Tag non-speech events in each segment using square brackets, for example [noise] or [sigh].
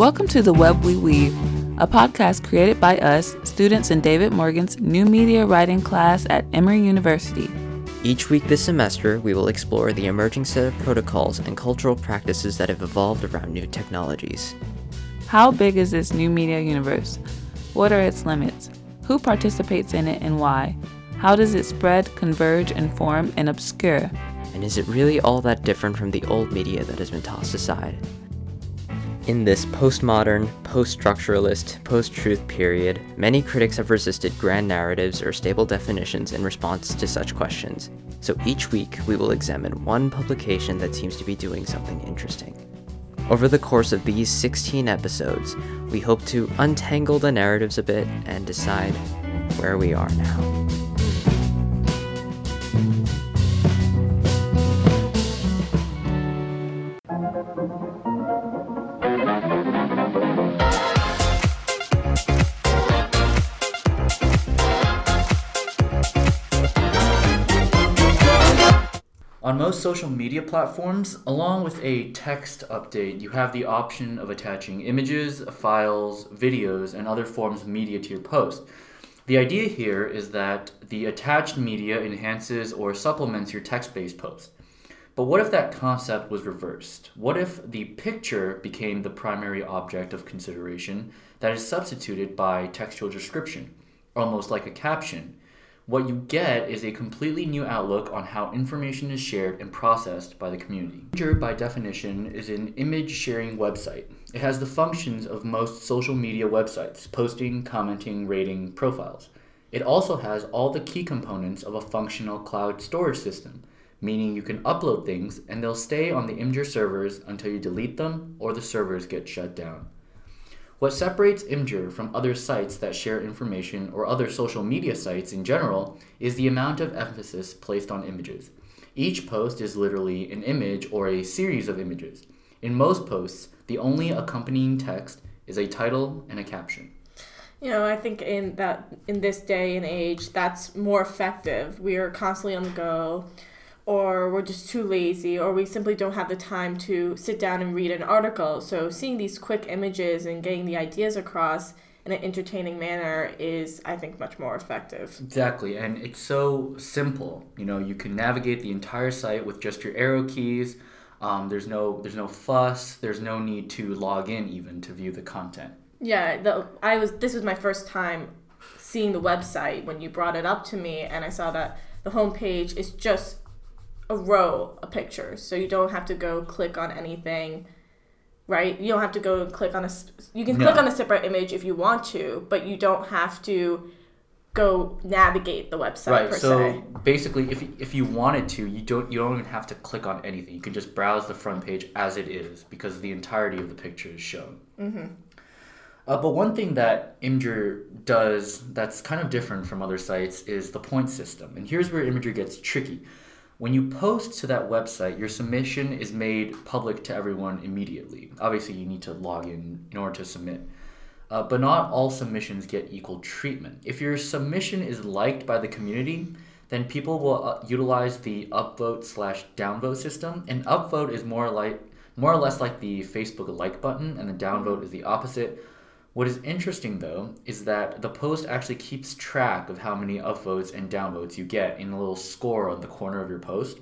Welcome to The Web We Weave, a podcast created by us, students in David Morgan's new media writing class at Emory University. Each week this semester, we will explore the emerging set of protocols and cultural practices that have evolved around new technologies. How big is this new media universe? What are its limits? Who participates in it and why? How does it spread, converge, inform, and obscure? And is it really all that different from the old media that has been tossed aside? In this postmodern, post structuralist, post truth period, many critics have resisted grand narratives or stable definitions in response to such questions. So each week, we will examine one publication that seems to be doing something interesting. Over the course of these 16 episodes, we hope to untangle the narratives a bit and decide where we are now. Most social media platforms, along with a text update, you have the option of attaching images, files, videos, and other forms of media to your post. The idea here is that the attached media enhances or supplements your text based post. But what if that concept was reversed? What if the picture became the primary object of consideration that is substituted by textual description, almost like a caption? What you get is a completely new outlook on how information is shared and processed by the community. Imgur, by definition, is an image sharing website. It has the functions of most social media websites posting, commenting, rating, profiles. It also has all the key components of a functional cloud storage system, meaning you can upload things and they'll stay on the Imgur servers until you delete them or the servers get shut down. What separates Imgur from other sites that share information or other social media sites in general is the amount of emphasis placed on images. Each post is literally an image or a series of images. In most posts, the only accompanying text is a title and a caption. You know, I think in that in this day and age, that's more effective. We are constantly on the go or we're just too lazy or we simply don't have the time to sit down and read an article. So seeing these quick images and getting the ideas across in an entertaining manner is I think much more effective. Exactly, and it's so simple. You know, you can navigate the entire site with just your arrow keys. Um, there's no there's no fuss. There's no need to log in even to view the content. Yeah, the I was this was my first time seeing the website when you brought it up to me and I saw that the homepage is just a row of pictures, so you don't have to go click on anything, right? You don't have to go click on a. You can click on a separate image if you want to, but you don't have to go navigate the website right. So se. basically, if if you wanted to, you don't you don't even have to click on anything. You can just browse the front page as it is because the entirety of the picture is shown. Mm-hmm. Uh, but one thing that Imgur does that's kind of different from other sites is the point system. And here's where Imgur gets tricky. When you post to that website, your submission is made public to everyone immediately. Obviously, you need to log in in order to submit. Uh, but not all submissions get equal treatment. If your submission is liked by the community, then people will uh, utilize the upvote slash downvote system. And upvote is more like more or less like the Facebook like button, and the downvote is the opposite. What is interesting though is that the post actually keeps track of how many upvotes and downvotes you get in a little score on the corner of your post.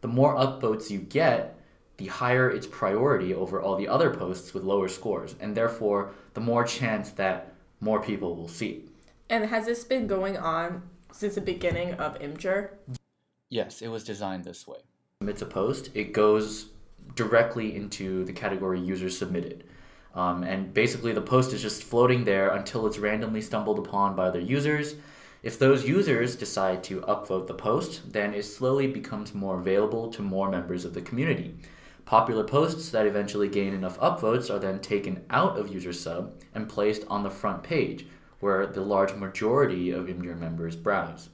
The more upvotes you get, the higher its priority over all the other posts with lower scores, and therefore the more chance that more people will see. it. And has this been going on since the beginning of Imgur? Yes, it was designed this way. It's a post, it goes directly into the category user submitted. Um, and basically, the post is just floating there until it's randomly stumbled upon by other users. If those users decide to upvote the post, then it slowly becomes more available to more members of the community. Popular posts that eventually gain enough upvotes are then taken out of user sub and placed on the front page, where the large majority of Imgur members browse.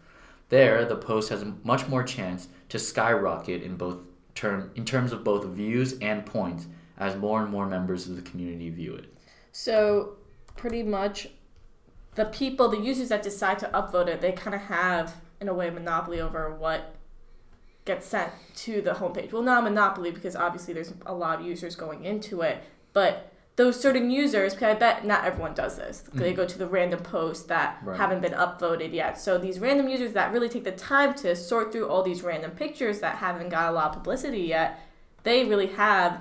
There, the post has much more chance to skyrocket in both term in terms of both views and points as more and more members of the community view it. So pretty much the people, the users that decide to upvote it, they kind of have in a way a monopoly over what gets sent to the homepage. Well, not a monopoly because obviously there's a lot of users going into it, but those certain users, because I bet not everyone does this. They go to the random posts that Mm-hmm. Right. haven't been upvoted yet. So these random users that really take the time to sort through all these random pictures that haven't got a lot of publicity yet, they really have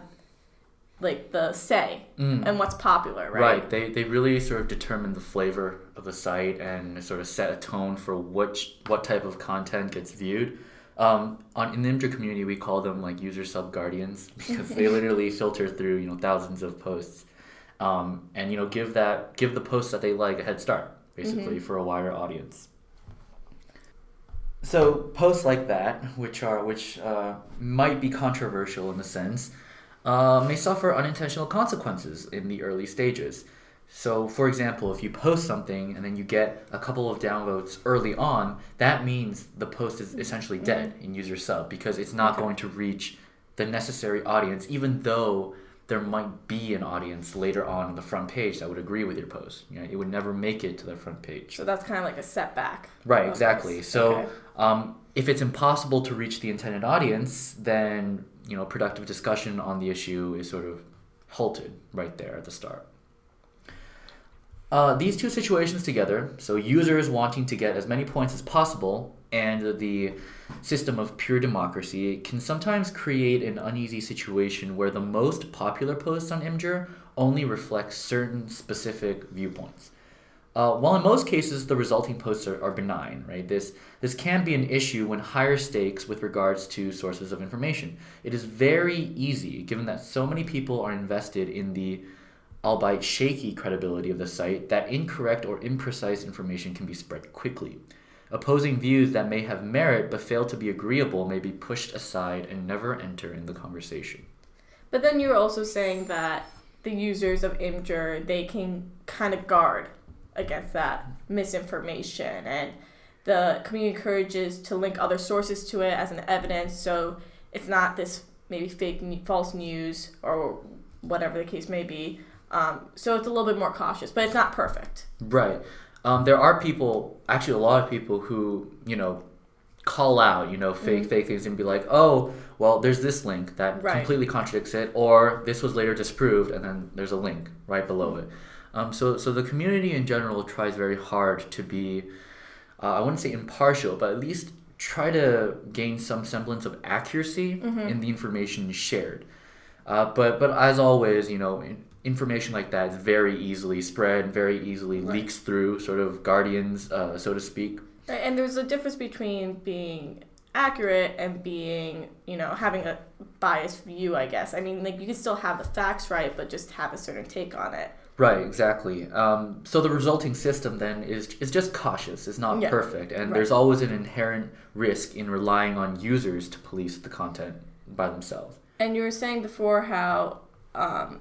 like the say and what's popular, right? Mm. Right. They, they really sort of determine the flavor of the site and sort of set a tone for which what type of content gets viewed. Um, on in the Imgur community, we call them like user sub guardians [laughs] because they [laughs] literally filter through you know thousands of posts, um, and you know give that give the posts that they like a head start basically for a wider audience. So posts like that, which are which uh, might be controversial in the sense, uh, may suffer unintentional consequences in the early stages. So, for example, if you post something and then you get a couple of downvotes early on, that means the post is essentially dead in user sub because it's not going to reach the necessary audience, even though there might be an audience later on in the front page that would agree with your post. You know, it would never make it to the front page. So that's kind of like a setback. Right, exactly. So, Okay. um, if it's impossible to reach the intended audience, then you know productive discussion on the issue is sort of halted right there at the start. Uh, these two situations together, so users wanting to get as many points as possible and the system of pure democracy, can sometimes create an uneasy situation where the most popular posts on Imgur only reflect certain specific viewpoints. Uh, while in most cases the resulting posts are, are benign, right? This this can be an issue when higher stakes with regards to sources of information. It is very easy, given that so many people are invested in the albeit shaky credibility of the site, that incorrect or imprecise information can be spread quickly. Opposing views that may have merit but fail to be agreeable may be pushed aside and never enter in the conversation. But then you're also saying that the users of Imgur they can kind of guard against that misinformation and the community encourages to link other sources to it as an evidence so it's not this maybe fake false news or whatever the case may be um, so it's a little bit more cautious but it's not perfect Right. Um, there are people, actually, a lot of people who, you know, call out, you know, fake, fake things and be like, oh, well, there's this link that Right. completely contradicts it, or this was later disproved, and then there's a link right below it. Um, so, so the community in general tries very hard to be, uh, I wouldn't say impartial, but at least try to gain some semblance of accuracy in the information shared. Uh, but but as always, you know, information like that is very easily spread, very easily leaks through sort of guardians, uh, so to speak. Right, and there's a difference between being accurate and being, you know, having a biased view, I guess. I mean, like you can still have the facts right, but just have a certain take on it. Right, exactly. Um, so the resulting system then is is just cautious. It's not Yeah. perfect, and Right. there's always an inherent risk in relying on users to police the content by themselves. And you were saying before how um,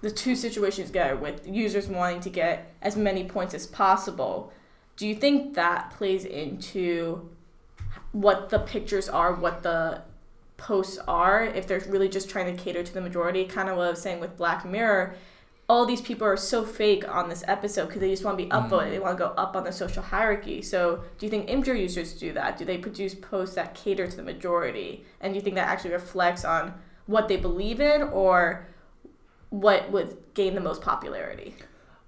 the two situations go with users wanting to get as many points as possible. Do you think that plays into what the pictures are, what the posts are, if they're really just trying to cater to the majority? Kind of what I was saying with Black Mirror. All these people are so fake on this episode because they just want to be upvoted. They want to go up on the social hierarchy. So, do you think Imgur users do that? Do they produce posts that cater to the majority? And do you think that actually reflects on what they believe in or what would gain the most popularity?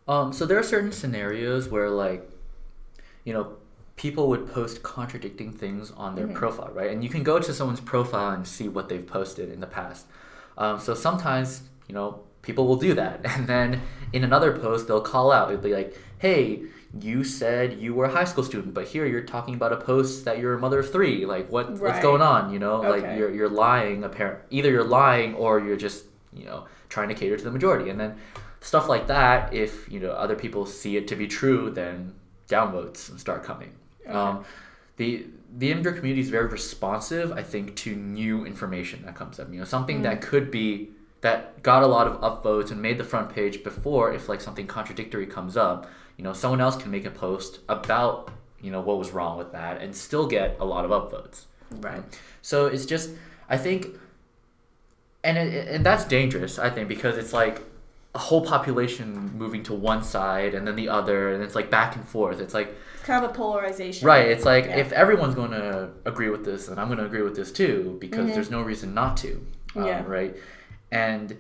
Um, so there are certain scenarios where like, you know, people would post contradicting things on their profile, right? And you can go to someone's profile and see what they've posted in the past. Um, so sometimes, you know, people will do that, [laughs] and then in another post they'll call out. It'll be like, "Hey, you said you were a high school student, but here you're talking about a post that you're a mother of three. Like, what what's going on? You know, like you're you're lying. Apparent, either you're lying or you're just you know trying to cater to the majority, and then stuff like that. If you know other people see it to be true, then downvotes start coming. Um, the the Imgur community is very responsive, I think, to new information that comes up. You know, something that could be that got a lot of upvotes and made the front page before. If like something contradictory comes up, you know, someone else can make a post about you know what was wrong with that and still get a lot of upvotes. Right. So it's just, I think, and it, and that's dangerous. I think because it's like a whole population moving to one side and then the other, and it's like back and forth. It's like It's kind of a polarization. right. It's like Yeah. if everyone's going to agree with this, then I'm going to agree with this too because there's no reason not to. Um, Yeah. Right. And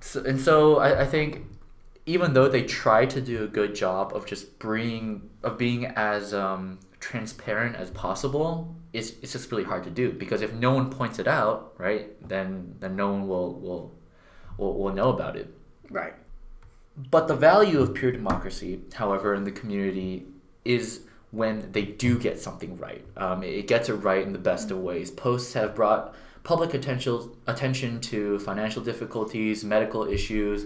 so, and so I, I think even though they try to do a good job of just bringing of being as um, transparent as possible, it's, it's just really hard to do because if no one points it out, right, then then no one will will will, will know about it. Right. But the value of pure democracy, however, in the community is when they do get something right. Um, it gets it right in the best of ways. Posts have brought public attention attention to financial difficulties, medical issues,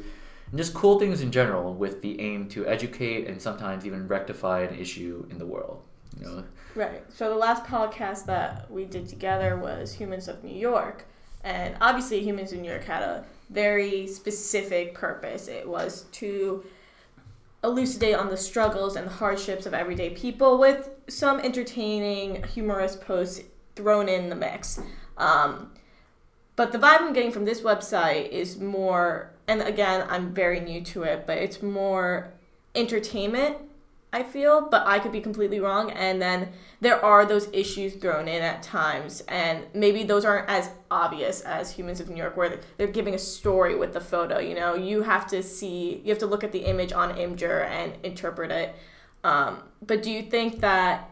and just cool things in general, with the aim to educate and sometimes even rectify an issue in the world. You know, Right. So the last podcast that we did together was Humans of New York. And obviously, Humans of New York had a very specific purpose. It was to elucidate on the struggles and the hardships of everyday people with some entertaining, humorous posts thrown in the mix. Um, but the vibe I'm getting from this website is more, and again, I'm very new to it, but it's more entertainment I feel, but I could be completely wrong. And then there are those issues thrown in at times, and maybe those aren't as obvious as Humans of New York, where they're giving a story with the photo. You know, you have to see, you have to look at the image on Imgur and interpret it. Um, but do you think that,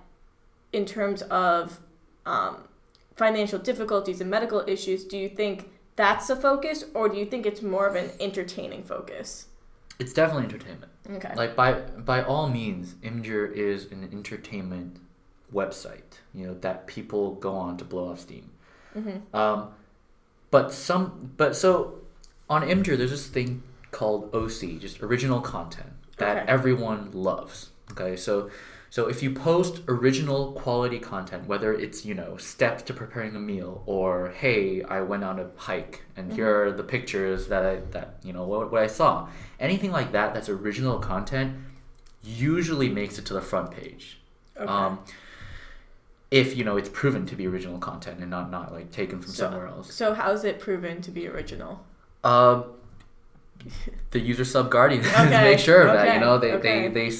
in terms of um, financial difficulties and medical issues, do you think that's the focus, or do you think it's more of an entertaining focus? it's definitely entertainment. Okay. Like by by all means, Imgur is an entertainment website. You know that people go on to blow off steam. Mm-hmm. Um, but some but so on Imgur, there's this thing called OC, just original content that Okay. everyone loves. Okay, so so if you post original quality content, whether it's you know steps to preparing a meal or hey I went on a hike and here are the pictures that I that you know what, what I saw, anything like that that's original content usually makes it to the front page. Okay. Um, if you know it's proven to be original content and not not like taken from So- somewhere else. so how's it proven to be original? Uh, [laughs] the user sub guardians [laughs] Okay, make sure of that. You know, they okay. they they.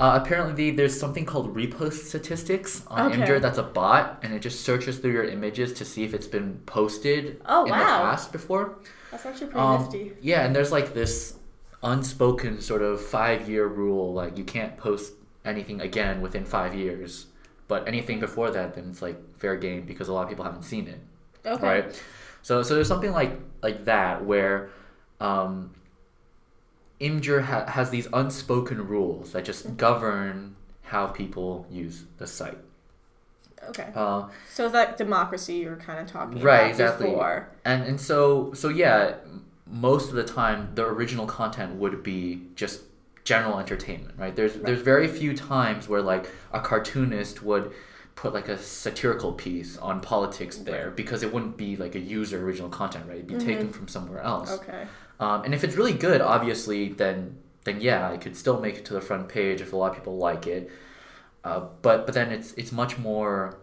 Uh, apparently, there's something called repost statistics on Okay. Imgur that's a bot, and it just searches through your images to see if it's been posted Oh, in the past before. That's actually pretty Um, nifty. yeah, and there's like this unspoken sort of five year rule, like you can't post anything again within five years, but anything before that, then it's like fair game because a lot of people haven't seen it Okay. right? So so there's something like like that where um, Imgur ha- has these unspoken rules that just govern how people use the site. Okay. Uh, So that democracy you were kind of talking about. Right, about exactly. before. and and so so yeah, most of the time the original content would be just general entertainment, right? There's there's very few times where like a cartoonist would put like a satirical piece on politics there because it wouldn't be like a user original content, right? It'd be taken from somewhere else. Okay. Um, and if it's really good, obviously, then then yeah, I could still make it to the front page if a lot of people like it. Uh, but but then it's it's much more.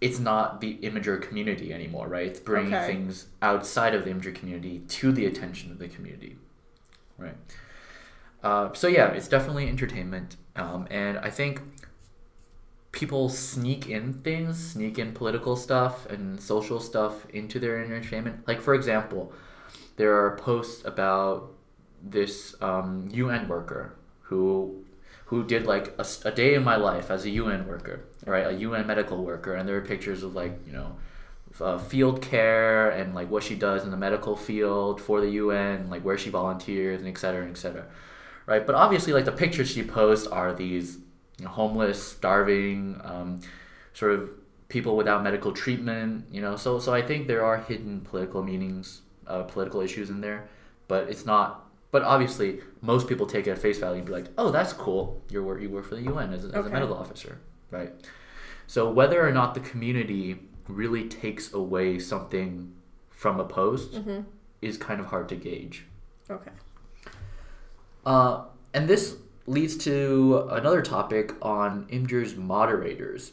It's not the Imgur community anymore, right? It's bringing Okay. things outside of the Imgur community to the attention of the community, right? Uh, so yeah, it's definitely entertainment, um, and I think people sneak in things, sneak in political stuff and social stuff into their entertainment. Like for example, there are posts about this um, UN worker who who did like a, a day in my life as a UN worker, right? A UN medical worker, and there are pictures of like you know uh, field care and like what she does in the medical field for the UN, like where she volunteers and et cetera, et cetera, right? But obviously, like the pictures she posts are these you know, homeless, starving, um, sort of people without medical treatment, you know. So so I think there are hidden political meanings, uh, political issues in there, but it's not. But obviously, most people take it at face value and be like, "Oh, that's cool. You work you work for the UN as, a- as a medical officer, right?" So whether or not the community really takes away something from a post Mm-hmm. is kind of hard to gauge. Okay. Uh, and this leads to another topic on Imgur's moderators.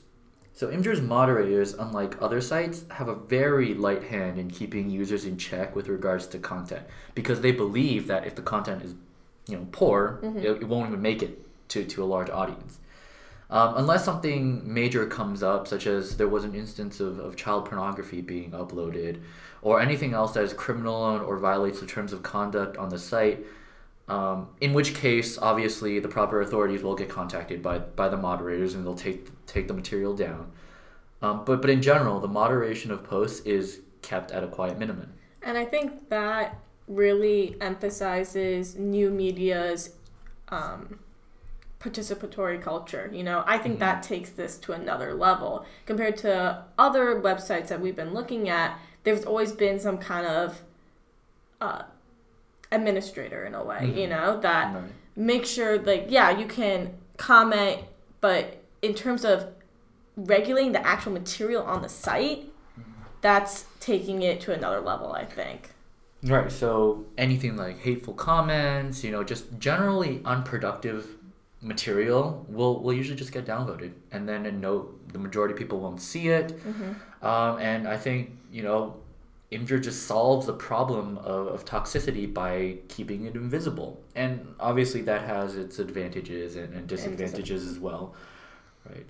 So Imgur's moderators, unlike other sites, have a very light hand in keeping users in check with regards to content because they believe that if the content is, you know, poor, it, it won't even make it to, to a large audience. Um, unless something major comes up, such as there was an instance of, of child pornography being uploaded, or anything else that is criminal or violates the terms of conduct on the site, um, in which case, obviously, the proper authorities will get contacted by, by the moderators and they'll take take the material down. Um, but but in general, the moderation of posts is kept at a quiet minimum. And I think that really emphasizes new media's um, participatory culture. You know, I think that takes this to another level compared to other websites that we've been looking at. There's always been some kind of uh, administrator in a way, you mm-hmm. know, that Right. make sure like yeah, you can comment, but in terms of regulating the actual material on the site, mm-hmm. that's taking it to another level, I think. Right. So anything like hateful comments, you know, just generally unproductive material will will usually just get downvoted, and then a note the majority of people won't see it. Mm-hmm. Um, and I think you know, Imgur just solves the problem of, of toxicity by keeping it invisible, and obviously that has its advantages and, and disadvantages as well, right?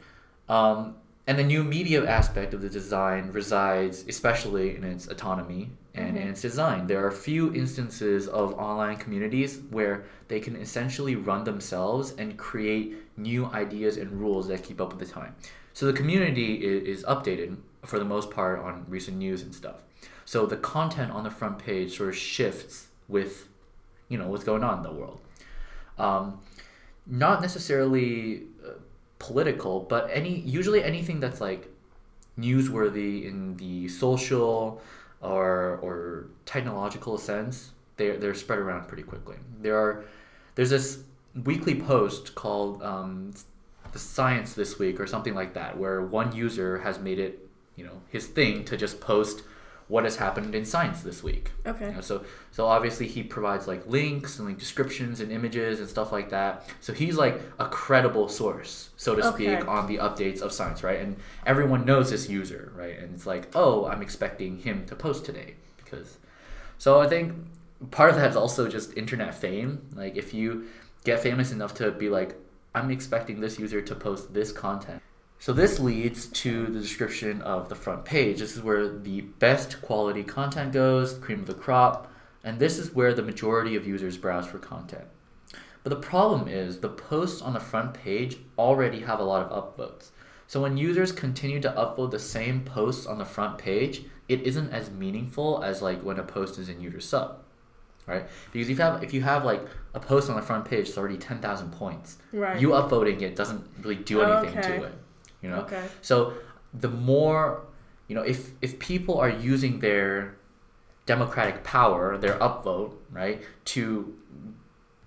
Um, and the new media aspect of the design resides especially in its autonomy and in its design. There are few instances of online communities where they can essentially run themselves and create new ideas and rules that keep up with the time. So the community is, is updated for the most part on recent news and stuff. So the content on the front page sort of shifts with, you know, what's going on in the world. Um, not necessarily uh, political, but any usually anything that's like newsworthy in the social or or technological sense, they're they're spread around pretty quickly. There are there's this weekly post called um, the Science this week or something like that, where one user has made it you know his thing to just post what has happened in science this week. Okay. You know, so so obviously he provides like links and like descriptions and images and stuff like that. So he's like a credible source, so to speak, Okay. on the updates of science, right? And everyone knows this user, right? And it's like, oh, I'm expecting him to post today because. So I think part of that is also just internet fame. Like if you get famous enough to be like, I'm expecting this user to post this content. So this leads to the description of the front page. This is where the best quality content goes, cream of the crop, and this is where the majority of users browse for content. But the problem is the posts on the front page already have a lot of upvotes. So when users continue to upload the same posts on the front page, it isn't as meaningful as like when a post is in user sub. Right? Because if you have if you have like a post on the front page that's already ten thousand points, Right. you upvoting it doesn't really do anything Okay. to it. You know? Okay. So the more you know, if if people are using their democratic power, their upvote, right, to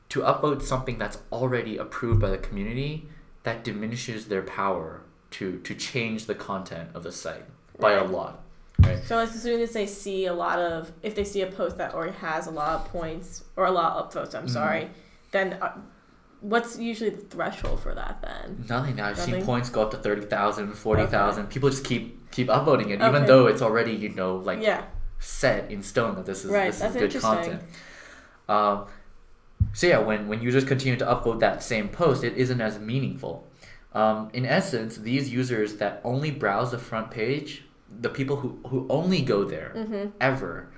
to upvote something that's already approved by the community, that diminishes their power to to change the content of the site by a lot. Right? So as soon as they see a lot of, if they see a post that already has a lot of points or a lot of upvotes, I'm Mhm. sorry, then uh, what's usually the threshold for that then? Nothing now. I've seen points go up to 30,000, 40,000. People just keep keep upvoting it, even though it's already, you know, like yeah. set in stone that this is Right, this is good content. Um, so yeah, when when users continue to upvote that same post, it isn't as meaningful. Um, in essence, these users that only browse the front page, the people who who only go there Mm-hmm. ever,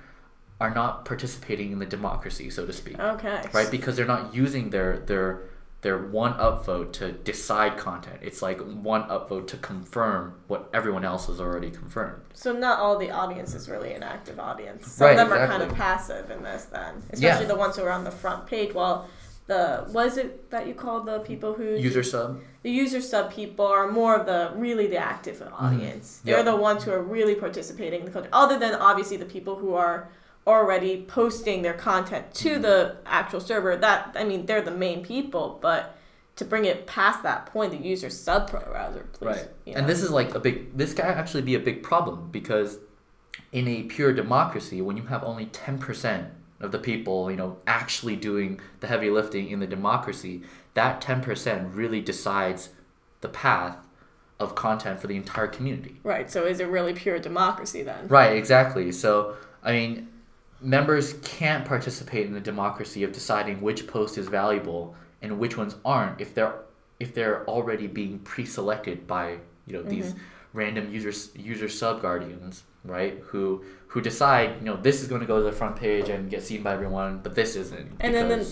are not participating in the democracy, so to speak, Okay. right? Because they're not using their their their one upvote to decide content. It's like one upvote to confirm what everyone else has already confirmed. So not all the audience is really an active audience. Some Right, of them are kind of passive in this then, Yeah. especially the ones who are on the front page. While the what is it that you call the people who User sub. the user sub people are more of the really the active mm-hmm. audience. They're Yep. the ones who are really participating in the culture. Other than obviously the people who are already posting their content to Mm-hmm. the actual server. That I mean, they're the main people, but to bring it past that point, the user sub browser, please. Right. you And this is like a big, this can actually be a big problem because in a pure democracy, when you have only 10% of the people, you know, actually doing the heavy lifting in the democracy, that 10% really decides the path of content for the entire community. right. So is it really pure democracy then? Right, exactly. So, I mean, members can't participate in the democracy of deciding which post is valuable and which ones aren't if they're if they're already being pre-selected by you know these mm-hmm. random user user sub guardians, right? Who who decide you know this is going to go to the front page and get seen by everyone, but this isn't. And then, then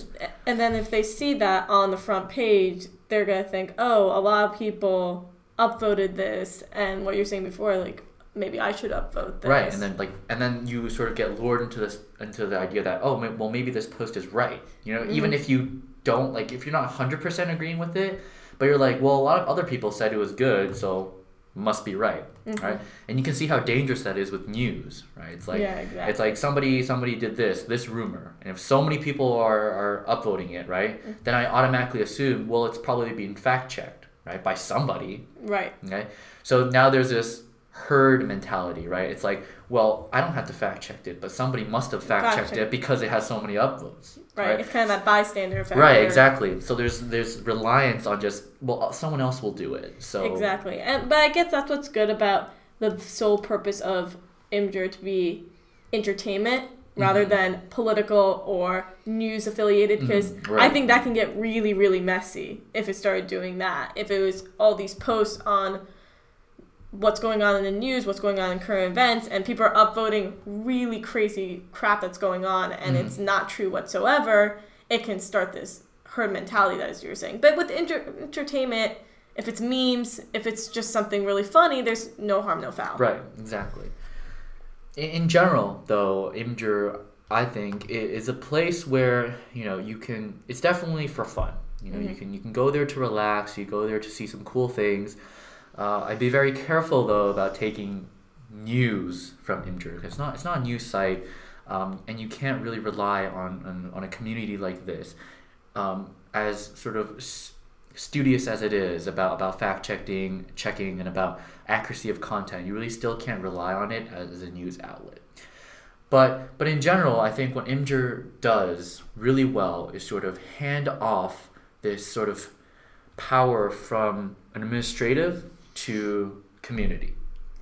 and then if they see that on the front page, they're gonna think, oh, a lot of people upvoted this, and what you're saying before, like maybe I should upvote this. Right, and then like, and then you sort of get lured into this into the idea that oh, well maybe this post is right. You know, even if you don't like, if you're not hundred percent agreeing with it, but you're like, well, a lot of other people said it was good, so must be right, right? And you can see how dangerous that is with news, right? It's like Yeah, exactly. it's like somebody somebody did this this rumor, and if so many people are are upvoting it, right, Mm-hmm. then I automatically assume well it's probably being fact checked, right, by somebody, right. Okay. So now there's this herd mentality, right? It's like, well, I don't have to fact check it, but somebody must have fact checked it because it has so many upvotes. Right. It's kind of that bystander effect. Right, exactly. So there's there's reliance on just well, someone else will do it. So Exactly. And but I guess that's what's good about the sole purpose of Imgur to be entertainment rather Mm-hmm. than political or news affiliated because Mhm, I think that can get really really messy if it started doing that. If it was all these posts on what's going on in the news, what's going on in current events, and people are upvoting really crazy crap that's going on and Mm-hmm. it's not true whatsoever, it can start this herd mentality that as you were saying. But with inter- entertainment, if it's memes, if it's just something really funny, there's no harm, no foul. Right, exactly. In, in general, though, Imgur, I think, is a place where you know you can. It's definitely for fun. You know, you can you can go there to relax. You go there to see some cool things. Uh, I'd be very careful though about taking news from Imgur. It's not it's not a news site, um, and you can't really rely on, on on a community like this, um, as sort of. Studious as it is about about fact checking checking and about accuracy of content you really still can't rely on it as a news outlet but but in general i think what imgur does really well is sort of hand off this sort of power from an administrative to community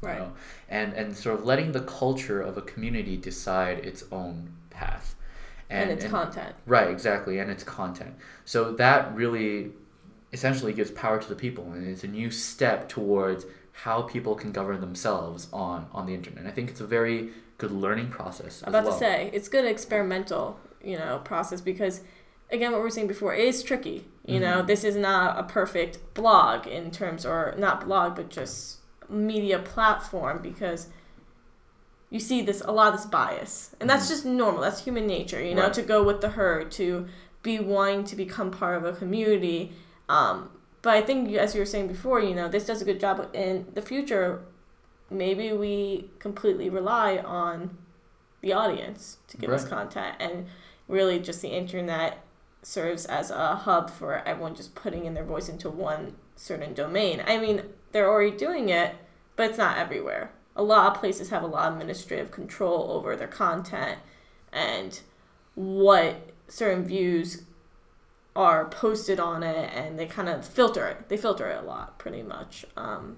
you Right. know? and and sort of letting the culture of a community decide its own path And, it's content. Right, exactly, and it's content. So that really essentially gives power to the people, and it's a new step towards how people can govern themselves on on the internet. I think it's a very good learning process. I'm about well. to say it's good experimental, you know, process because again what we were saying before it is tricky. You know, Mm-hmm. this is not a perfect blog in terms or not blog but just media platform because you see this a lot of this bias. And that's just normal. That's human nature, you know, Mm-hmm. Right. to go with the herd, to be wanting to become part of a community. Um, but I think as you were saying before, you know, this does a good job in the future maybe we completely rely on the audience to give us content and really just the internet serves as a hub for everyone just putting in their voice into one certain domain. I mean, they're already doing it, but it's not everywhere. A lot of places have a lot of administrative control over their content and what certain views are posted on it and they kind of filter it. They filter it a lot pretty much. Um,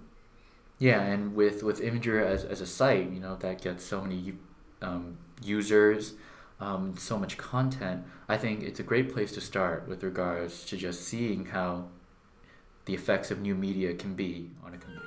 Yeah, and with with Imgur as, as a site, you know that gets so many um, users, um, so much content. I think it's a great place to start with regards to just seeing how the effects of new media can be on a community.